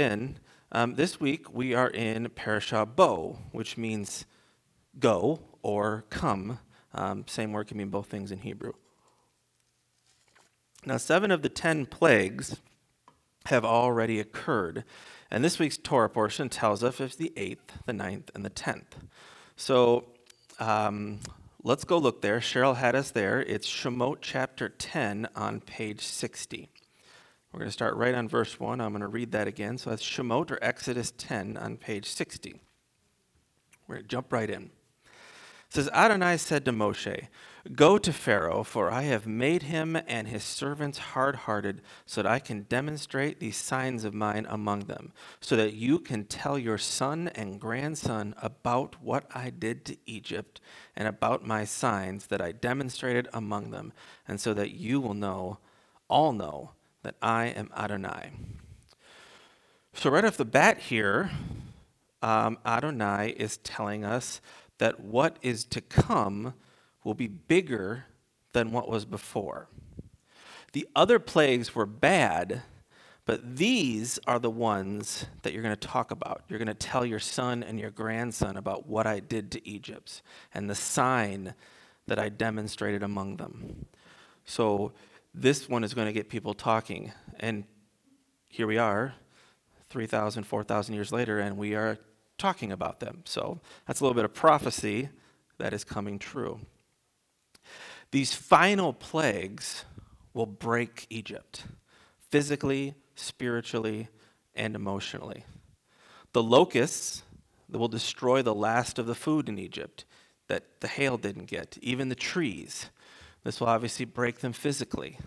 in. Um, this week we are in Parashah Bo, which means go or come. Um, same word can mean both things in Hebrew. Now, seven of the ten plagues have already occurred. And this week's Torah portion tells us it's the 8th, the ninth, and the 10th. So um, let's go look there. Cheryl had us there. It's Shemot chapter 10 on page 60. We're going to start right on verse 1. I'm going to read that again. So that's Shemot or Exodus 10 on page 60. We're going to jump right in. It says Adonai said to Moshe, Go to Pharaoh, for I have made him and his servants hard hearted, so that I can demonstrate these signs of mine among them, so that you can tell your son and grandson about what I did to Egypt and about my signs that I demonstrated among them, and so that you will know, all know, that I am Adonai. So, right off the bat here, um, Adonai is telling us that what is to come will be bigger than what was before. The other plagues were bad, but these are the ones that you're going to talk about. You're going to tell your son and your grandson about what I did to Egypt and the sign that I demonstrated among them. So, this one is going to get people talking. And here we are, 3,000, 4,000 years later, and we are talking about them. So, that's a little bit of prophecy that is coming true. These final plagues will break Egypt physically, spiritually, and emotionally. The locusts will destroy the last of the food in Egypt that the hail didn't get, even the trees. This will obviously break them physically.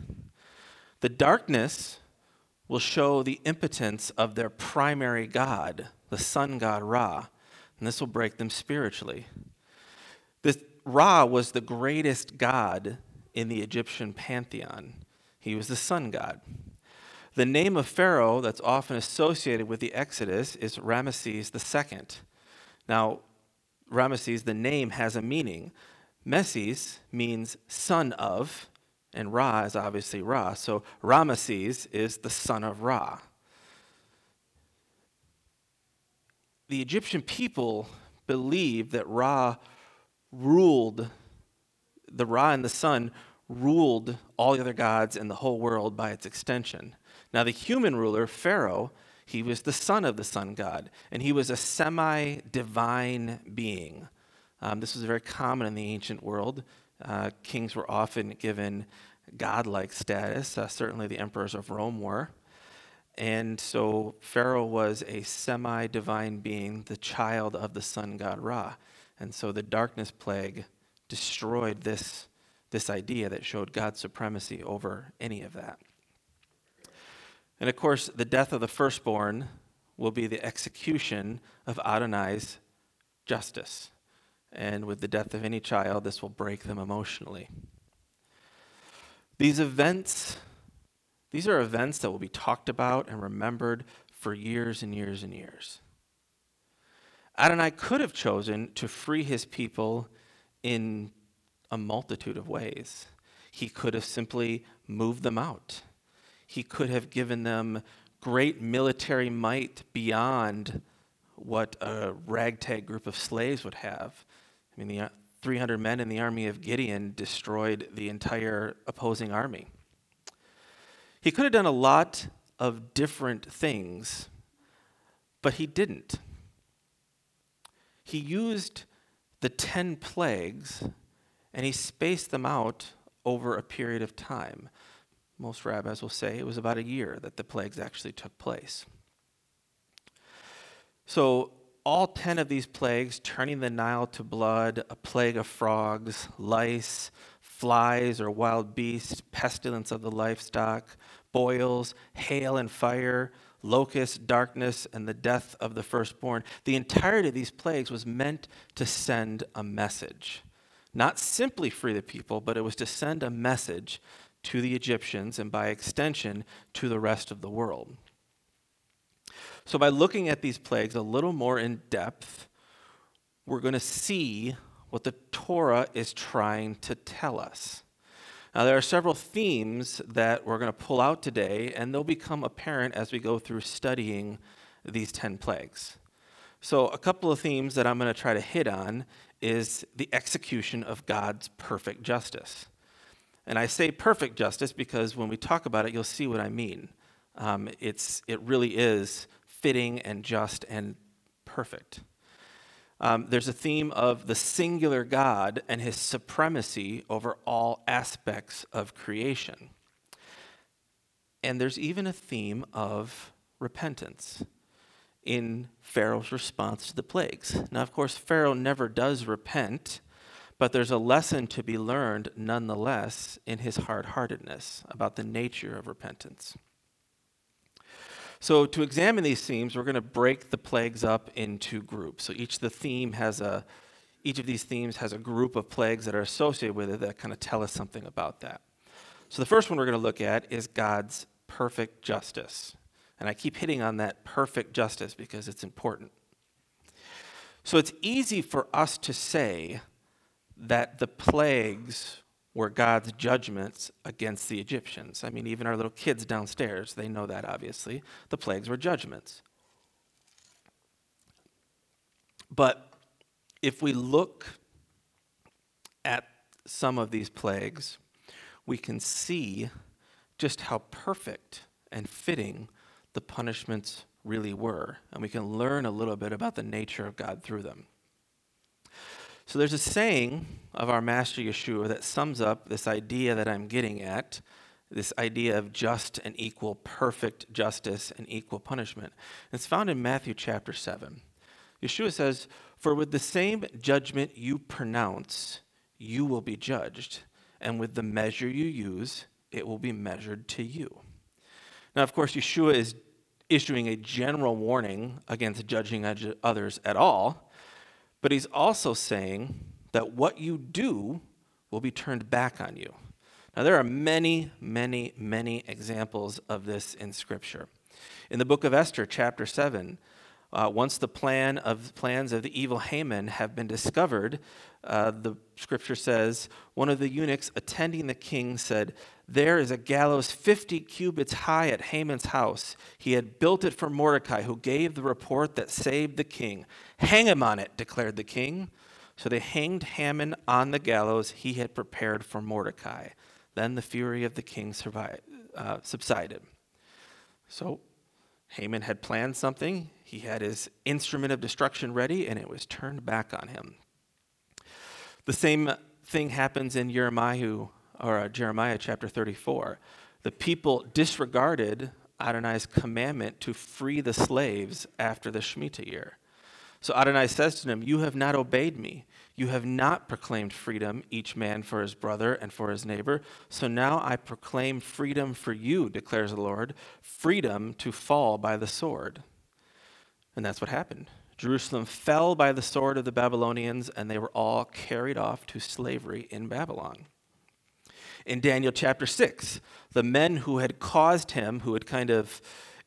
The darkness will show the impotence of their primary god, the sun god Ra, and this will break them spiritually. This, Ra was the greatest god in the Egyptian pantheon. He was the sun god. The name of Pharaoh that's often associated with the Exodus is Ramesses II. Now, Ramesses, the name has a meaning. Meses means son of, and Ra is obviously Ra. So Ramesses is the son of Ra. The Egyptian people believed that Ra ruled, the Ra and the sun ruled all the other gods and the whole world by its extension. Now, the human ruler, Pharaoh, he was the son of the sun god, and he was a semi divine being. Um, this was very common in the ancient world. Uh, kings were often given godlike status, uh, certainly the emperors of Rome were. And so Pharaoh was a semi divine being, the child of the sun god Ra. And so the darkness plague destroyed this, this idea that showed God's supremacy over any of that. And of course, the death of the firstborn will be the execution of Adonai's justice. And with the death of any child, this will break them emotionally. These events, these are events that will be talked about and remembered for years and years and years. Adonai could have chosen to free his people in a multitude of ways. He could have simply moved them out. He could have given them great military might beyond what a ragtag group of slaves would have. I mean, the uh, 300 men in the army of Gideon destroyed the entire opposing army. He could have done a lot of different things, but he didn't he used the 10 plagues and he spaced them out over a period of time. Most rabbis will say it was about a year that the plagues actually took place. So, all 10 of these plagues, turning the Nile to blood, a plague of frogs, lice, flies or wild beasts, pestilence of the livestock, boils, hail and fire, locusts, darkness, and the death of the firstborn. The entirety of these plagues was meant to send a message. Not simply free the people, but it was to send a message to the Egyptians and by extension to the rest of the world. So, by looking at these plagues a little more in depth, we're going to see what the Torah is trying to tell us. Now, there are several themes that we're going to pull out today, and they'll become apparent as we go through studying these 10 plagues. So, a couple of themes that I'm going to try to hit on is the execution of God's perfect justice. And I say perfect justice because when we talk about it, you'll see what I mean. Um, it's, it really is fitting and just and perfect. Um, there's a theme of the singular God and his supremacy over all aspects of creation. And there's even a theme of repentance in Pharaoh's response to the plagues. Now, of course, Pharaoh never does repent, but there's a lesson to be learned nonetheless in his hard heartedness about the nature of repentance. So, to examine these themes, we're going to break the plagues up into groups. So, each of the theme has a each of these themes has a group of plagues that are associated with it that kind of tell us something about that. So, the first one we're going to look at is God's perfect justice. And I keep hitting on that perfect justice because it's important. So it's easy for us to say that the plagues were God's judgments against the Egyptians. I mean, even our little kids downstairs, they know that obviously. The plagues were judgments. But if we look at some of these plagues, we can see just how perfect and fitting the punishments really were, and we can learn a little bit about the nature of God through them. So there's a saying of our Master Yeshua that sums up this idea that I'm getting at this idea of just and equal, perfect justice and equal punishment. It's found in Matthew chapter 7. Yeshua says, For with the same judgment you pronounce, you will be judged, and with the measure you use, it will be measured to you. Now, of course, Yeshua is issuing a general warning against judging others at all, but he's also saying that what you do will be turned back on you. Now, there are many, many, many examples of this in Scripture. In the book of Esther, chapter 7, uh, once the plan of plans of the evil Haman have been discovered, uh, the scripture says, one of the eunuchs attending the king said, There is a gallows 50 cubits high at Haman's house. He had built it for Mordecai, who gave the report that saved the king. Hang him on it, declared the king. So they hanged Haman on the gallows he had prepared for Mordecai. Then the fury of the king survived, uh, subsided. So Haman had planned something. He had his instrument of destruction ready, and it was turned back on him. The same thing happens in Jeremiah, or uh, Jeremiah chapter 34. The people disregarded Adonai's commandment to free the slaves after the Shemitah year. So Adonai says to them, You have not obeyed me. You have not proclaimed freedom, each man for his brother and for his neighbor. So now I proclaim freedom for you, declares the Lord, freedom to fall by the sword. And that's what happened. Jerusalem fell by the sword of the Babylonians, and they were all carried off to slavery in Babylon. In Daniel chapter 6, the men who had caused him, who had kind of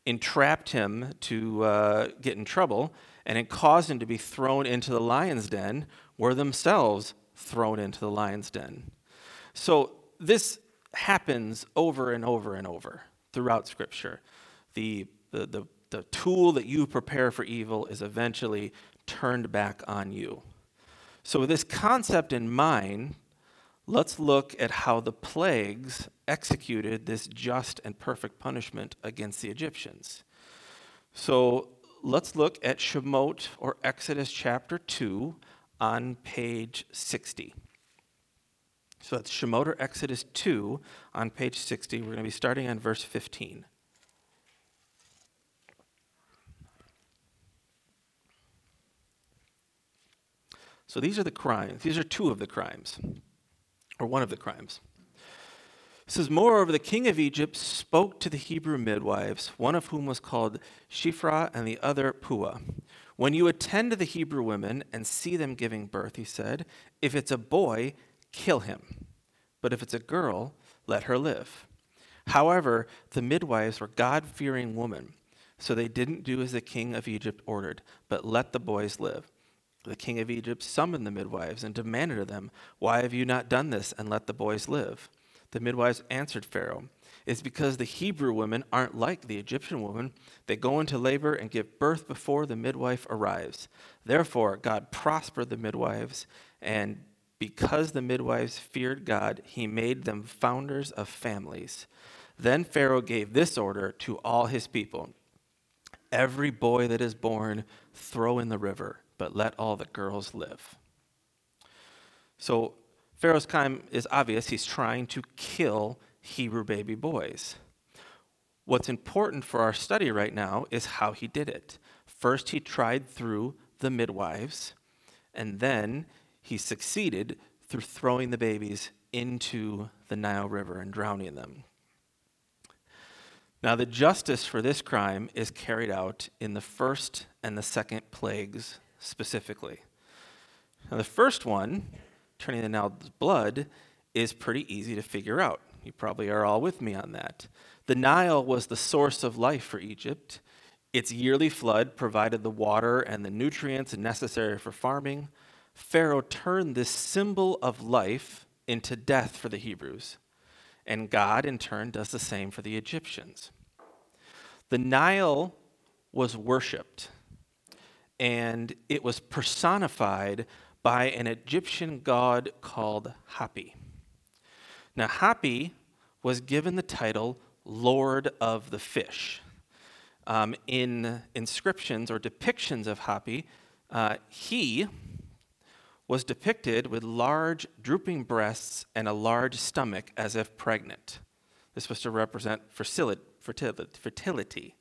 entrapped him to uh, get in trouble, and had caused him to be thrown into the lion's den, were themselves thrown into the lion's den. So this happens over and over and over throughout Scripture. The, the, the, the tool that you prepare for evil is eventually turned back on you. So, with this concept in mind, let's look at how the plagues executed this just and perfect punishment against the Egyptians. So, let's look at Shemot or Exodus chapter 2 on page 60. So that's Shemot or Exodus 2 on page 60. We're going to be starting on verse 15. So these are the crimes. These are two of the crimes, or one of the crimes. It says, Moreover, the king of Egypt spoke to the Hebrew midwives, one of whom was called Shiphrah and the other Puah. When you attend to the Hebrew women and see them giving birth, he said, if it's a boy, kill him. But if it's a girl, let her live. However, the midwives were God fearing women, so they didn't do as the king of Egypt ordered, but let the boys live. The king of Egypt summoned the midwives and demanded of them, Why have you not done this and let the boys live? The midwives answered Pharaoh, It's because the Hebrew women aren't like the Egyptian women. They go into labor and give birth before the midwife arrives. Therefore, God prospered the midwives, and because the midwives feared God, he made them founders of families. Then Pharaoh gave this order to all his people Every boy that is born, throw in the river, but let all the girls live. So, Pharaoh's crime is obvious. He's trying to kill Hebrew baby boys. What's important for our study right now is how he did it. First, he tried through the midwives, and then he succeeded through throwing the babies into the Nile River and drowning them. Now, the justice for this crime is carried out in the first and the second plagues specifically. Now, the first one, turning the Nile's blood, is pretty easy to figure out. You probably are all with me on that. The Nile was the source of life for Egypt. Its yearly flood provided the water and the nutrients necessary for farming. Pharaoh turned this symbol of life into death for the Hebrews. And God, in turn, does the same for the Egyptians. The Nile was worshiped, and it was personified by an Egyptian god called Hapi. Now, Hapi was given the title Lord of the Fish. Um, in inscriptions or depictions of Hapi, uh, he was depicted with large drooping breasts and a large stomach as if pregnant. This was to represent fertility.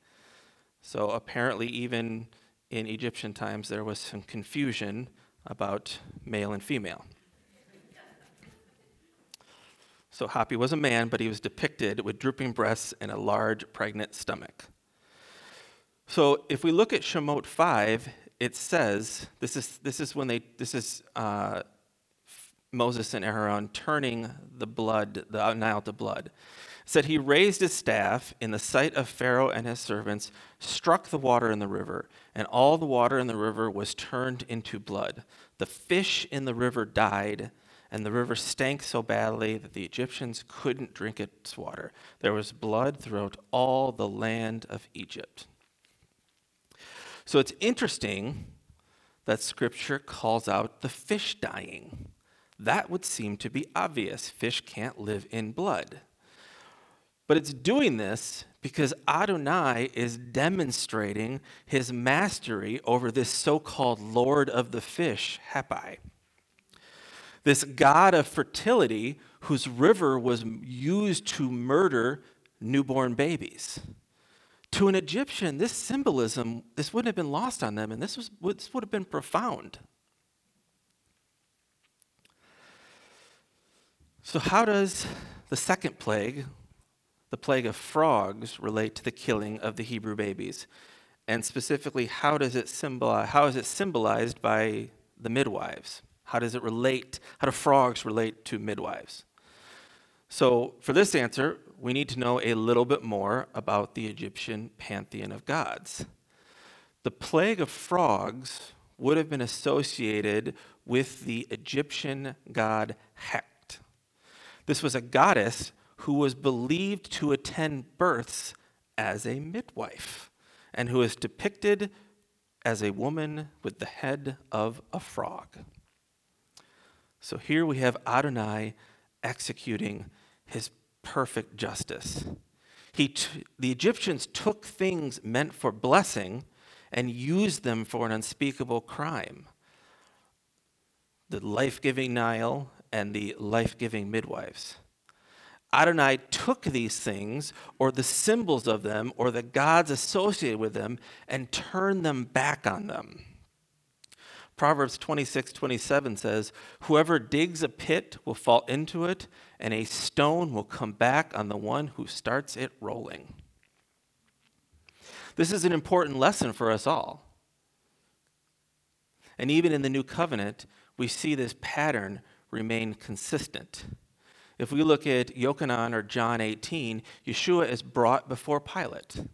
So apparently, even in Egyptian times, there was some confusion about male and female. So Hapi was a man, but he was depicted with drooping breasts and a large pregnant stomach. So if we look at Shemot 5, it says this is this is when they this is uh, Moses and Aaron turning the blood the Nile to blood. Said he raised his staff in the sight of Pharaoh and his servants, struck the water in the river, and all the water in the river was turned into blood. The fish in the river died, and the river stank so badly that the Egyptians couldn't drink its water. There was blood throughout all the land of Egypt. So it's interesting that scripture calls out the fish dying. That would seem to be obvious. Fish can't live in blood. But it's doing this because Adonai is demonstrating his mastery over this so called Lord of the fish, Hapi. This god of fertility whose river was used to murder newborn babies. To an Egyptian, this symbolism, this wouldn't have been lost on them, and this, was, this would have been profound. So, how does the second plague, the plague of frogs, relate to the killing of the Hebrew babies? And specifically, how does it symbolize, how is it symbolized by the midwives? How does it relate? How do frogs relate to midwives? So, for this answer, we need to know a little bit more about the Egyptian pantheon of gods. The plague of frogs would have been associated with the Egyptian god Heqet. This was a goddess who was believed to attend births as a midwife and who is depicted as a woman with the head of a frog. So here we have Adonai executing his perfect justice. He t- the Egyptians took things meant for blessing and used them for an unspeakable crime. The life giving Nile and the life giving midwives. Adonai took these things, or the symbols of them, or the gods associated with them, and turned them back on them. Proverbs 26, 27 says, Whoever digs a pit will fall into it, and a stone will come back on the one who starts it rolling. This is an important lesson for us all. And even in the new covenant, we see this pattern remain consistent. If we look at Yochanan or John 18, Yeshua is brought before Pilate.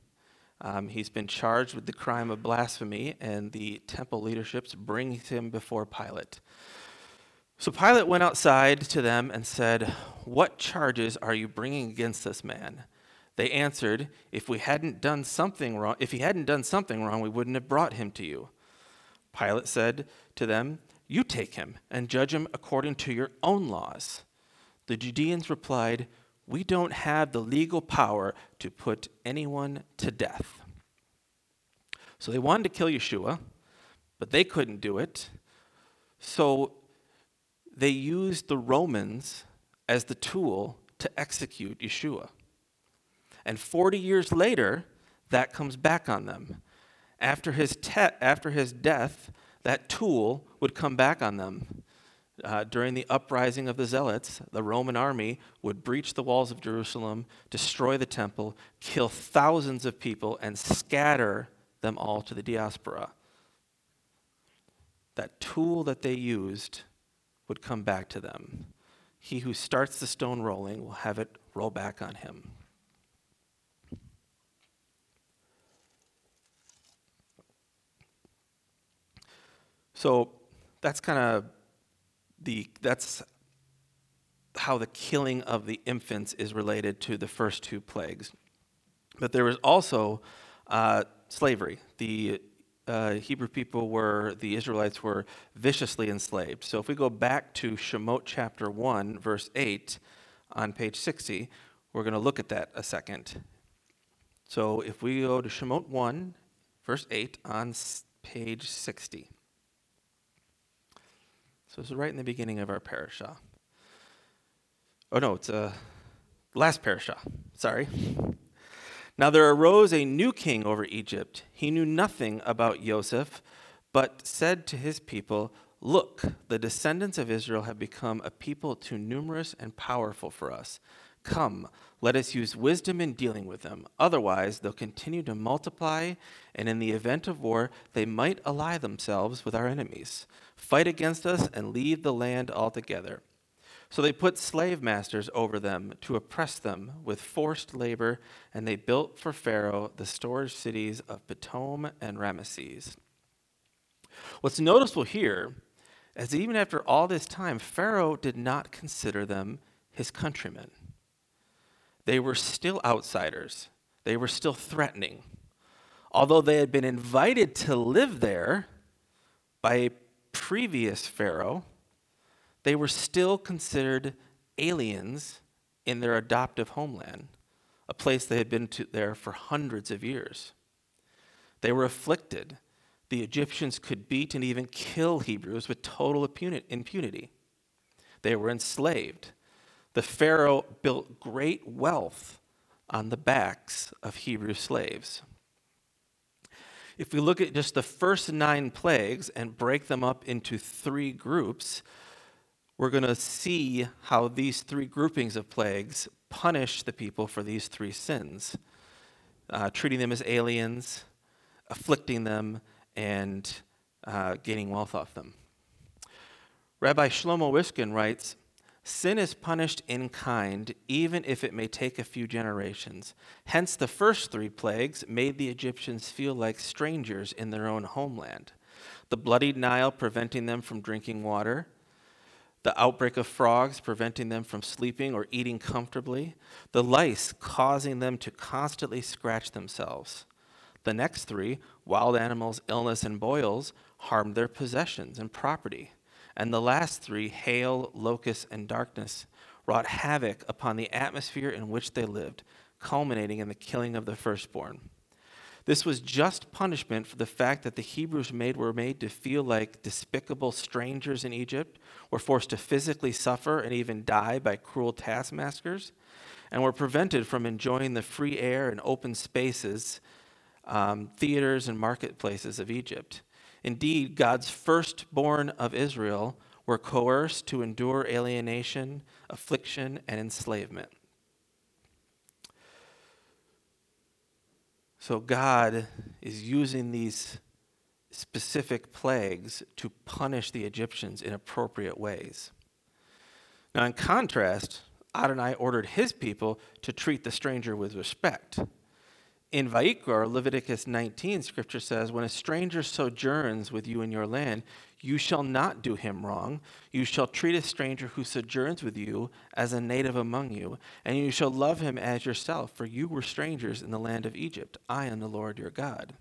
Um, he's been charged with the crime of blasphemy, and the temple leaderships brings him before Pilate. So Pilate went outside to them and said, What charges are you bringing against this man? They answered, If we hadn't done something wrong, if he hadn't done something wrong, we wouldn't have brought him to you. Pilate said to them, You take him and judge him according to your own laws. The Judeans replied, We don't have the legal power to put anyone to death. So they wanted to kill Yeshua, but they couldn't do it. So they used the Romans as the tool to execute Yeshua. And 40 years later, that comes back on them. After his, te- after his death, that tool would come back on them. Uh, during the uprising of the Zealots, the Roman army would breach the walls of Jerusalem, destroy the temple, kill thousands of people, and scatter them all to the diaspora. That tool that they used would come back to them. He who starts the stone rolling will have it roll back on him. So that's kind of the that's how the killing of the infants is related to the first two plagues. But there was also uh, slavery. The uh, Hebrew people were, the Israelites were viciously enslaved. So if we go back to Shemot chapter 1, verse 8, on page 60, we're going to look at that a second. So if we go to Shemot 1, verse 8, on page 60. So is right in the beginning of our parasha. Oh no, it's uh, last parasha. Sorry. Now there arose a new king over Egypt. He knew nothing about Joseph, but said to his people, Look, the descendants of Israel have become a people too numerous and powerful for us. Come, let us use wisdom in dealing with them. Otherwise, they'll continue to multiply, and in the event of war, they might ally themselves with our enemies, fight against us, and leave the land altogether. So they put slave masters over them to oppress them with forced labor, and they built for Pharaoh the storage cities of Pithom and Ramesses. What's noticeable here is that even after all this time, Pharaoh did not consider them his countrymen. They were still outsiders, they were still threatening. Although they had been invited to live there by a previous Pharaoh, they were still considered aliens in their adoptive homeland, a place they had been to there for hundreds of years. They were afflicted. The Egyptians could beat and even kill Hebrews with total impunity. They were enslaved. The Pharaoh built great wealth on the backs of Hebrew slaves. If we look at just the first nine plagues and break them up into three groups, we're going to see how these three groupings of plagues punish the people for these three sins, uh, treating them as aliens, afflicting them, and uh, gaining wealth off them. Rabbi Shlomo Riskin writes Sin is punished in kind, even if it may take a few generations. Hence, the first three plagues made the Egyptians feel like strangers in their own homeland. The bloodied Nile preventing them from drinking water, the outbreak of frogs preventing them from sleeping or eating comfortably, the lice causing them to constantly scratch themselves. The next three, wild animals, illness, and boils, harmed their possessions and property and the last three, hail, locusts, and darkness, wrought havoc upon the atmosphere in which they lived, culminating in the killing of the firstborn. This was just punishment for the fact that the Hebrews made, were made to feel like despicable strangers in Egypt, were forced to physically suffer and even die by cruel taskmasters, and were prevented from enjoying the free air and open spaces, um, theaters, and marketplaces of Egypt. Indeed, God's firstborn of Israel were coerced to endure alienation, affliction, and enslavement. So, God is using these specific plagues to punish the Egyptians in appropriate ways. Now, in contrast, Adonai ordered his people to treat the stranger with respect. In Vaikra, Leviticus 19, scripture says, When a stranger sojourns with you in your land, you shall not do him wrong. You shall treat a stranger who sojourns with you as a native among you, and you shall love him as yourself, for you were strangers in the land of Egypt. I am the Lord your God.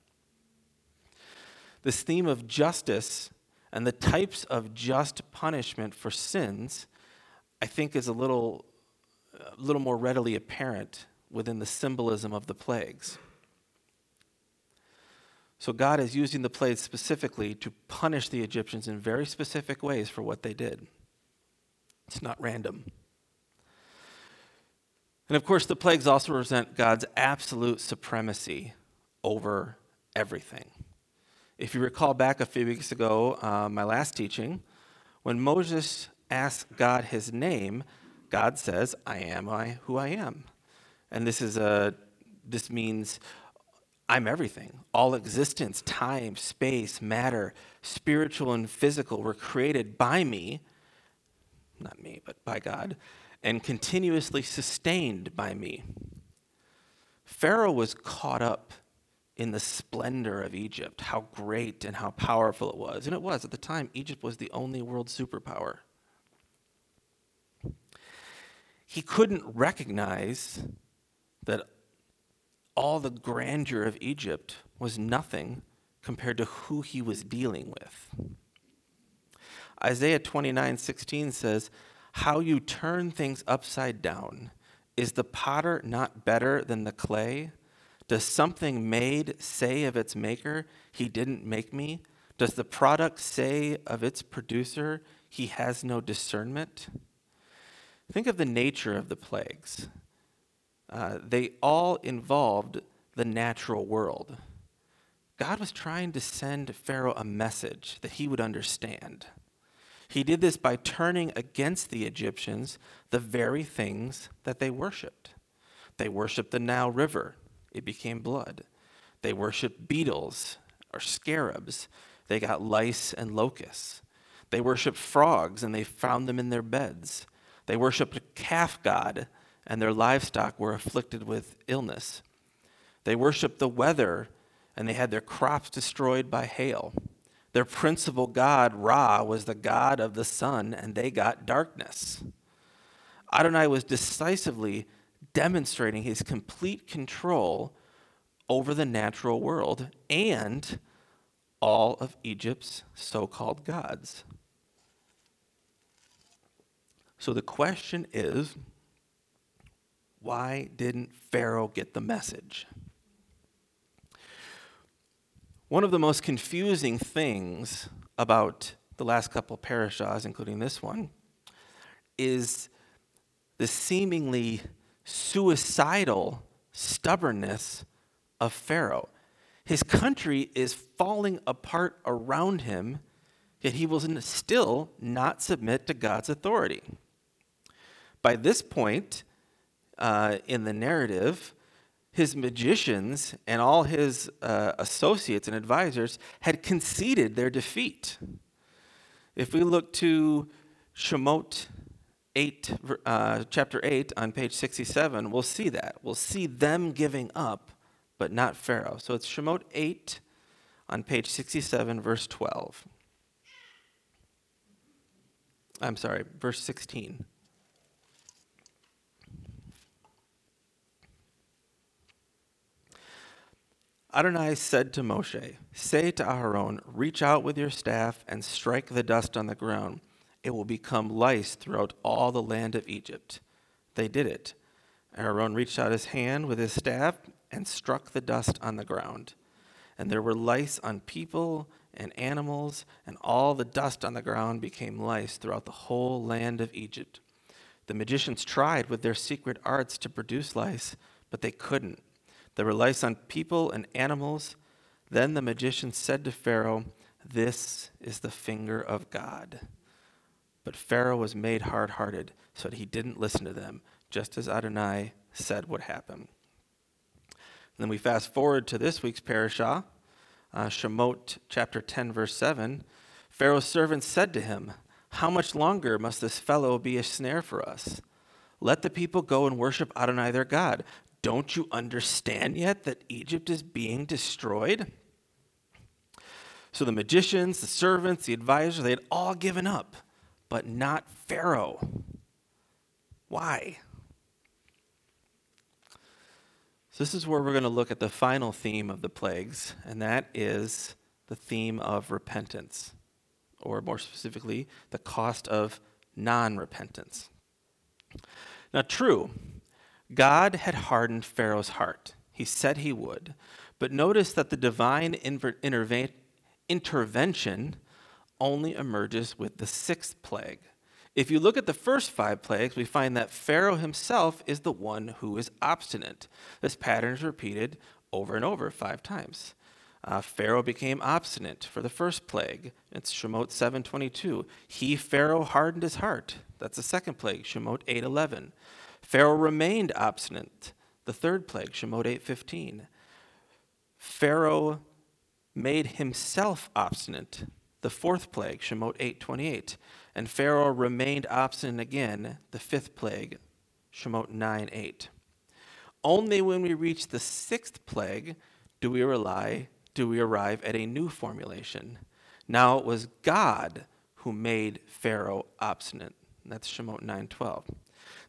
This theme of justice and the types of just punishment for sins, I think, is a little, a little more readily apparent within the symbolism of the plagues. So God is using the plagues specifically to punish the Egyptians in very specific ways for what they did. It's not random. And of course, the plagues also represent God's absolute supremacy over everything. If you recall back a few weeks ago, uh, my last teaching, when Moses asked God his name, God says, I am I who I am. And this is a this means I'm everything. All existence, time, space, matter, spiritual and physical were created by me, not me, but by God, and continuously sustained by me. Pharaoh was caught up in the splendor of Egypt, how great and how powerful it was. And it was. At the time, Egypt was the only world superpower. He couldn't recognize that all the grandeur of Egypt was nothing compared to who he was dealing with. Isaiah 29 16 says, How you turn things upside down. Is the potter not better than the clay? Does something made say of its maker, He didn't make me? Does the product say of its producer, He has no discernment? Think of the nature of the plagues. Uh, they all involved the natural world. God was trying to send Pharaoh a message that he would understand. He did this by turning against the Egyptians the very things that they worshiped. They worshiped the Nile River, it became blood. They worshiped beetles or scarabs, they got lice and locusts. They worshiped frogs and they found them in their beds. They worshiped a calf god and their livestock were afflicted with illness. They worshiped the weather, and they had their crops destroyed by hail. Their principal god, Ra, was the god of the sun, and they got darkness. Adonai was decisively demonstrating his complete control over the natural world and all of Egypt's so called gods. So the question is why didn't Pharaoh get the message? One of the most confusing things about the last couple of parashahs, including this one, is the seemingly suicidal stubbornness of Pharaoh. His country is falling apart around him, yet he will still not submit to God's authority. By this point, uh, in the narrative, his magicians and all his uh, associates and advisors had conceded their defeat. If we look to Shemot 8, uh, chapter 8 on page 67, we'll see that. We'll see them giving up, but not Pharaoh. So it's Shemot 8 on page 67, verse 12. I'm sorry, verse 16. Adonai said to Moshe, Say to Aharon, Reach out with your staff and strike the dust on the ground. It will become lice throughout all the land of Egypt. They did it. Aaron reached out his hand with his staff and struck the dust on the ground. And there were lice on people and animals, and all the dust on the ground became lice throughout the whole land of Egypt. The magicians tried with their secret arts to produce lice, but they couldn't. There relies on people and animals. Then the magician said to Pharaoh, This is the finger of God. But Pharaoh was made hard hearted, so that he didn't listen to them, just as Adonai said would happen. And then we fast forward to this week's parashah, uh, Shemot chapter 10, verse 7. Pharaoh's servants said to him, How much longer must this fellow be a snare for us? Let the people go and worship Adonai their God. Don't you understand yet that Egypt is being destroyed? So the magicians, the servants, the advisors, they had all given up, but not Pharaoh. Why? So this is where we're going to look at the final theme of the plagues, and that is the theme of repentance, or more specifically, the cost of non repentance. Now, true, God had hardened Pharaoh's heart. He said he would. But notice that the divine interve- intervention only emerges with the sixth plague. If you look at the first five plagues, we find that Pharaoh himself is the one who is obstinate. This pattern is repeated over and over five times. Uh, Pharaoh became obstinate for the first plague. It's Shemot 7:22. He Pharaoh hardened his heart. That's the second plague, Shemot 8:11. Pharaoh remained obstinate. The third plague, Shemot 8:15. Pharaoh made himself obstinate. The fourth plague, Shemot 8:28. And Pharaoh remained obstinate again, the fifth plague, Shemot 9:8. Only when we reach the sixth plague do we rely do we arrive at a new formulation. Now it was God who made Pharaoh obstinate. That's Shemot 9:12.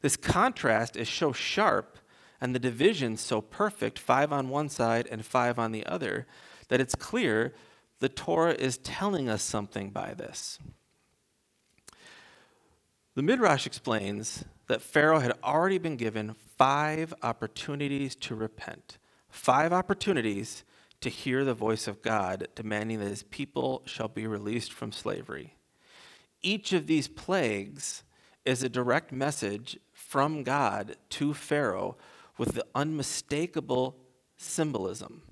This contrast is so sharp and the division so perfect, five on one side and five on the other, that it's clear the Torah is telling us something by this. The Midrash explains that Pharaoh had already been given five opportunities to repent, five opportunities to hear the voice of God demanding that his people shall be released from slavery. Each of these plagues is a direct message from God to Pharaoh with the unmistakable symbolism.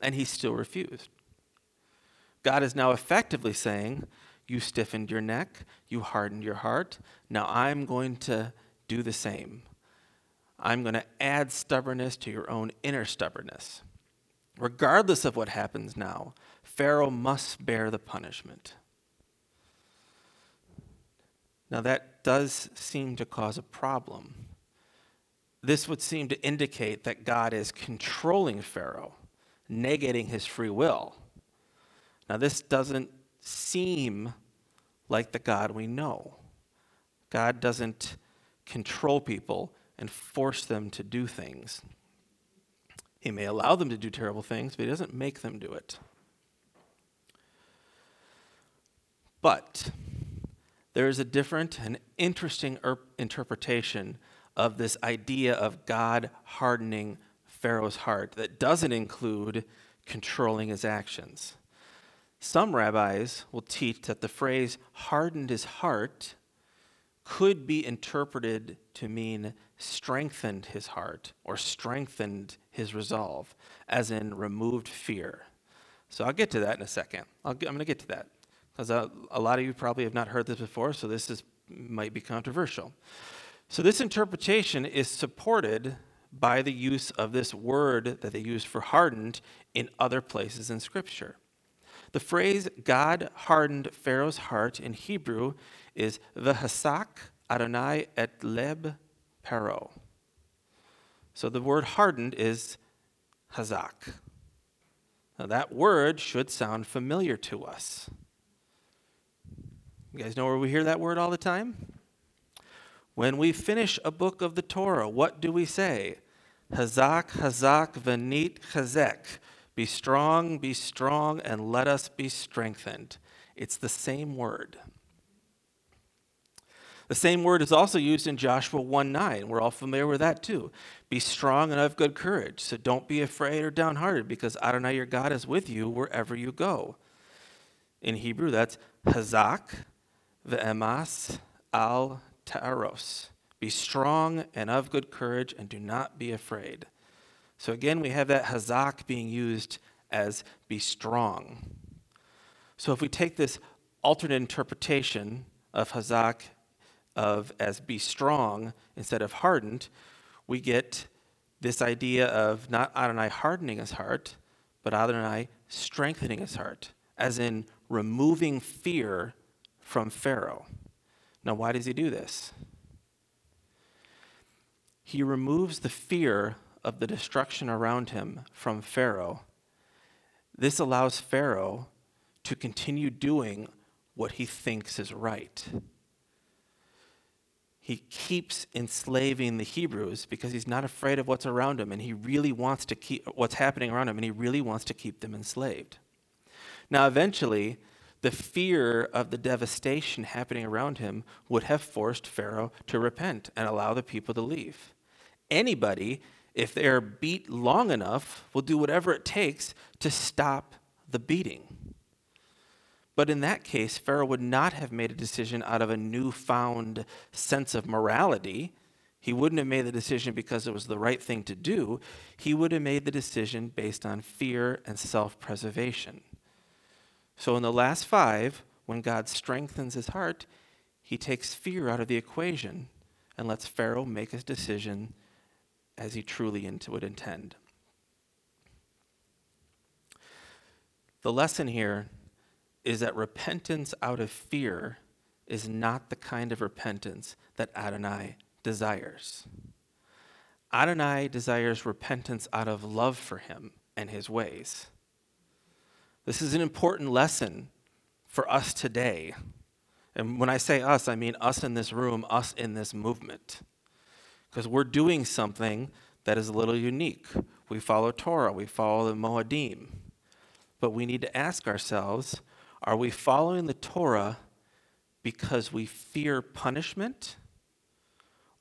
And he still refused. God is now effectively saying, You stiffened your neck, you hardened your heart. Now I'm going to do the same. I'm going to add stubbornness to your own inner stubbornness. Regardless of what happens now, Pharaoh must bear the punishment. Now, that does seem to cause a problem. This would seem to indicate that God is controlling Pharaoh, negating his free will. Now, this doesn't seem like the God we know. God doesn't control people and force them to do things. He may allow them to do terrible things, but He doesn't make them do it. But there is a different and interesting er- interpretation of this idea of God hardening Pharaoh's heart that doesn't include controlling his actions. Some rabbis will teach that the phrase hardened his heart could be interpreted to mean strengthened his heart or strengthened his resolve, as in removed fear. So I'll get to that in a second. i am going to get to that because a, uh, a lot of you probably have not heard this before, so this is, might be controversial. So, this interpretation is supported by the use of this word that they use for hardened in other places in Scripture. The phrase God hardened Pharaoh's heart in Hebrew is V'hasak Adonai et leb Paro. So the word hardened is hazak. Now that word should sound familiar to us. You guys know where we hear that word all the time? When we finish a book of the Torah, what do we say? Hazak, hazak, venit, chazek. Be strong, be strong, and let us be strengthened. It's the same word. The same word is also used in Joshua 1 9. We're all familiar with that too. Be strong and have good courage. So don't be afraid or downhearted because Adonai your God is with you wherever you go. In Hebrew, that's hazak ve'emas al ta'aros. Be strong and of good courage and do not be afraid. So again, we have that hazak being used as be strong. So if we take this alternate interpretation of hazak of as be strong instead of hardened, we get this idea of not Adonai hardening his heart, but Adonai strengthening his heart, as in removing fear from Pharaoh. Now, why does he do this? he removes the fear of the destruction around him from Pharaoh. This allows Pharaoh to continue doing what he thinks is right. He keeps enslaving the Hebrews because he's not afraid of what's around him and he really wants to keep what's happening around him and he really wants to keep them enslaved. Now eventually the fear of the devastation happening around him would have forced Pharaoh to repent and allow the people to leave. Anybody, if they're beat long enough, will do whatever it takes to stop the beating. But in that case, Pharaoh would not have made a decision out of a newfound sense of morality. He wouldn't have made the decision because it was the right thing to do. He would have made the decision based on fear and self preservation. So, in the last five, when God strengthens his heart, he takes fear out of the equation and lets Pharaoh make his decision as he truly would intend. The lesson here is that repentance out of fear is not the kind of repentance that Adonai desires. Adonai desires repentance out of love for him and his ways. This is an important lesson for us today. And when I say us, I mean us in this room, us in this movement because we're doing something that is a little unique. We follow Torah, we follow the Moedim. But we need to ask ourselves are we following the Torah because we fear punishment?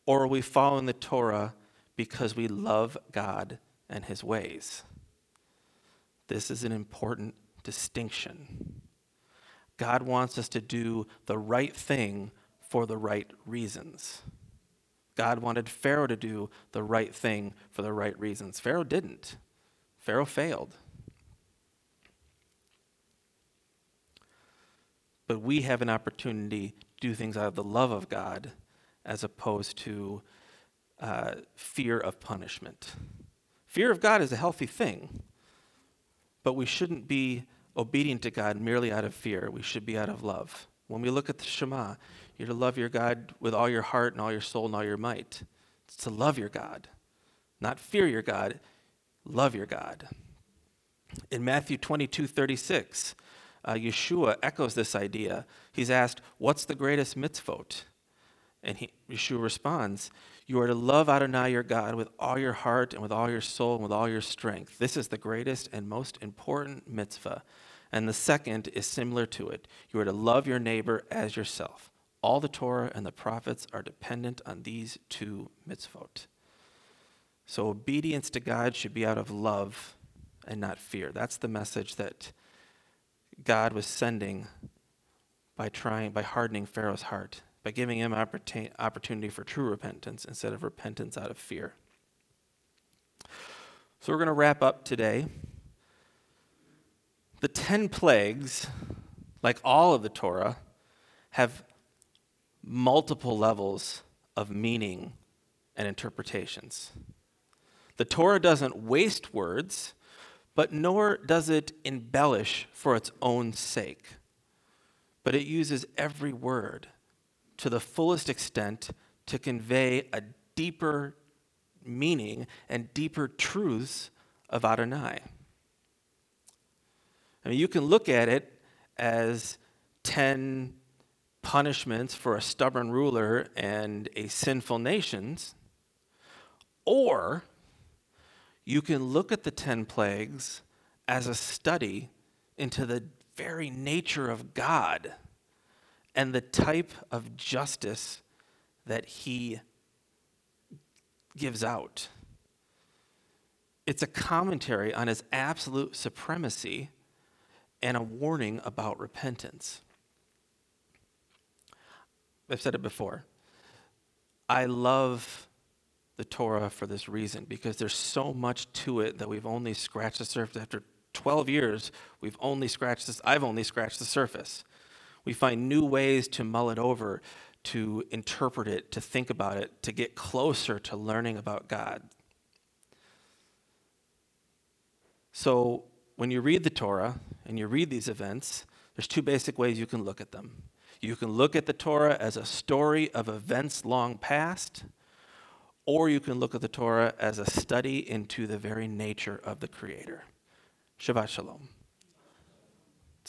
Or are we following the Torah because we love God and His ways? This is an important distinction. God wants us to do the right thing for the right reasons. God wanted Pharaoh to do the right thing for the right reasons. Pharaoh didn't. Pharaoh failed. But we have an opportunity to do things out of the love of God as opposed to uh, fear of punishment. Fear of God is a healthy thing, but we shouldn't be obedient to God merely out of fear. We should be out of love. When we look at the Shema, you're to love your God with all your heart and all your soul and all your might. It's to love your God, not fear your God, love your God. In Matthew 22 36, uh, Yeshua echoes this idea. He's asked, What's the greatest mitzvot? And he, Yeshua responds, You are to love Adonai your God with all your heart and with all your soul and with all your strength. This is the greatest and most important mitzvah. And the second is similar to it. You are to love your neighbor as yourself. All the Torah and the prophets are dependent on these two mitzvot. So obedience to God should be out of love and not fear. That's the message that God was sending by trying by hardening Pharaoh's heart, by giving him opportunity for true repentance instead of repentance out of fear. So we're going to wrap up today. The 10 plagues, like all of the Torah, have multiple levels of meaning and interpretations. The Torah doesn't waste words, but nor does it embellish for its own sake. But it uses every word to the fullest extent to convey a deeper meaning and deeper truths of Adonai. I mean, you can look at it as 10 punishments for a stubborn ruler and a sinful nation, or you can look at the 10 plagues as a study into the very nature of God and the type of justice that he gives out. It's a commentary on his absolute supremacy and a warning about repentance. I've said it before. I love the Torah for this reason because there's so much to it that we've only scratched the surface. After 12 years, we've only scratched this, I've only scratched the surface. We find new ways to mull it over, to interpret it, to think about it, to get closer to learning about God. So, when you read the Torah and you read these events, there's two basic ways you can look at them. You can look at the Torah as a story of events long past, or you can look at the Torah as a study into the very nature of the Creator. Shabbat Shalom.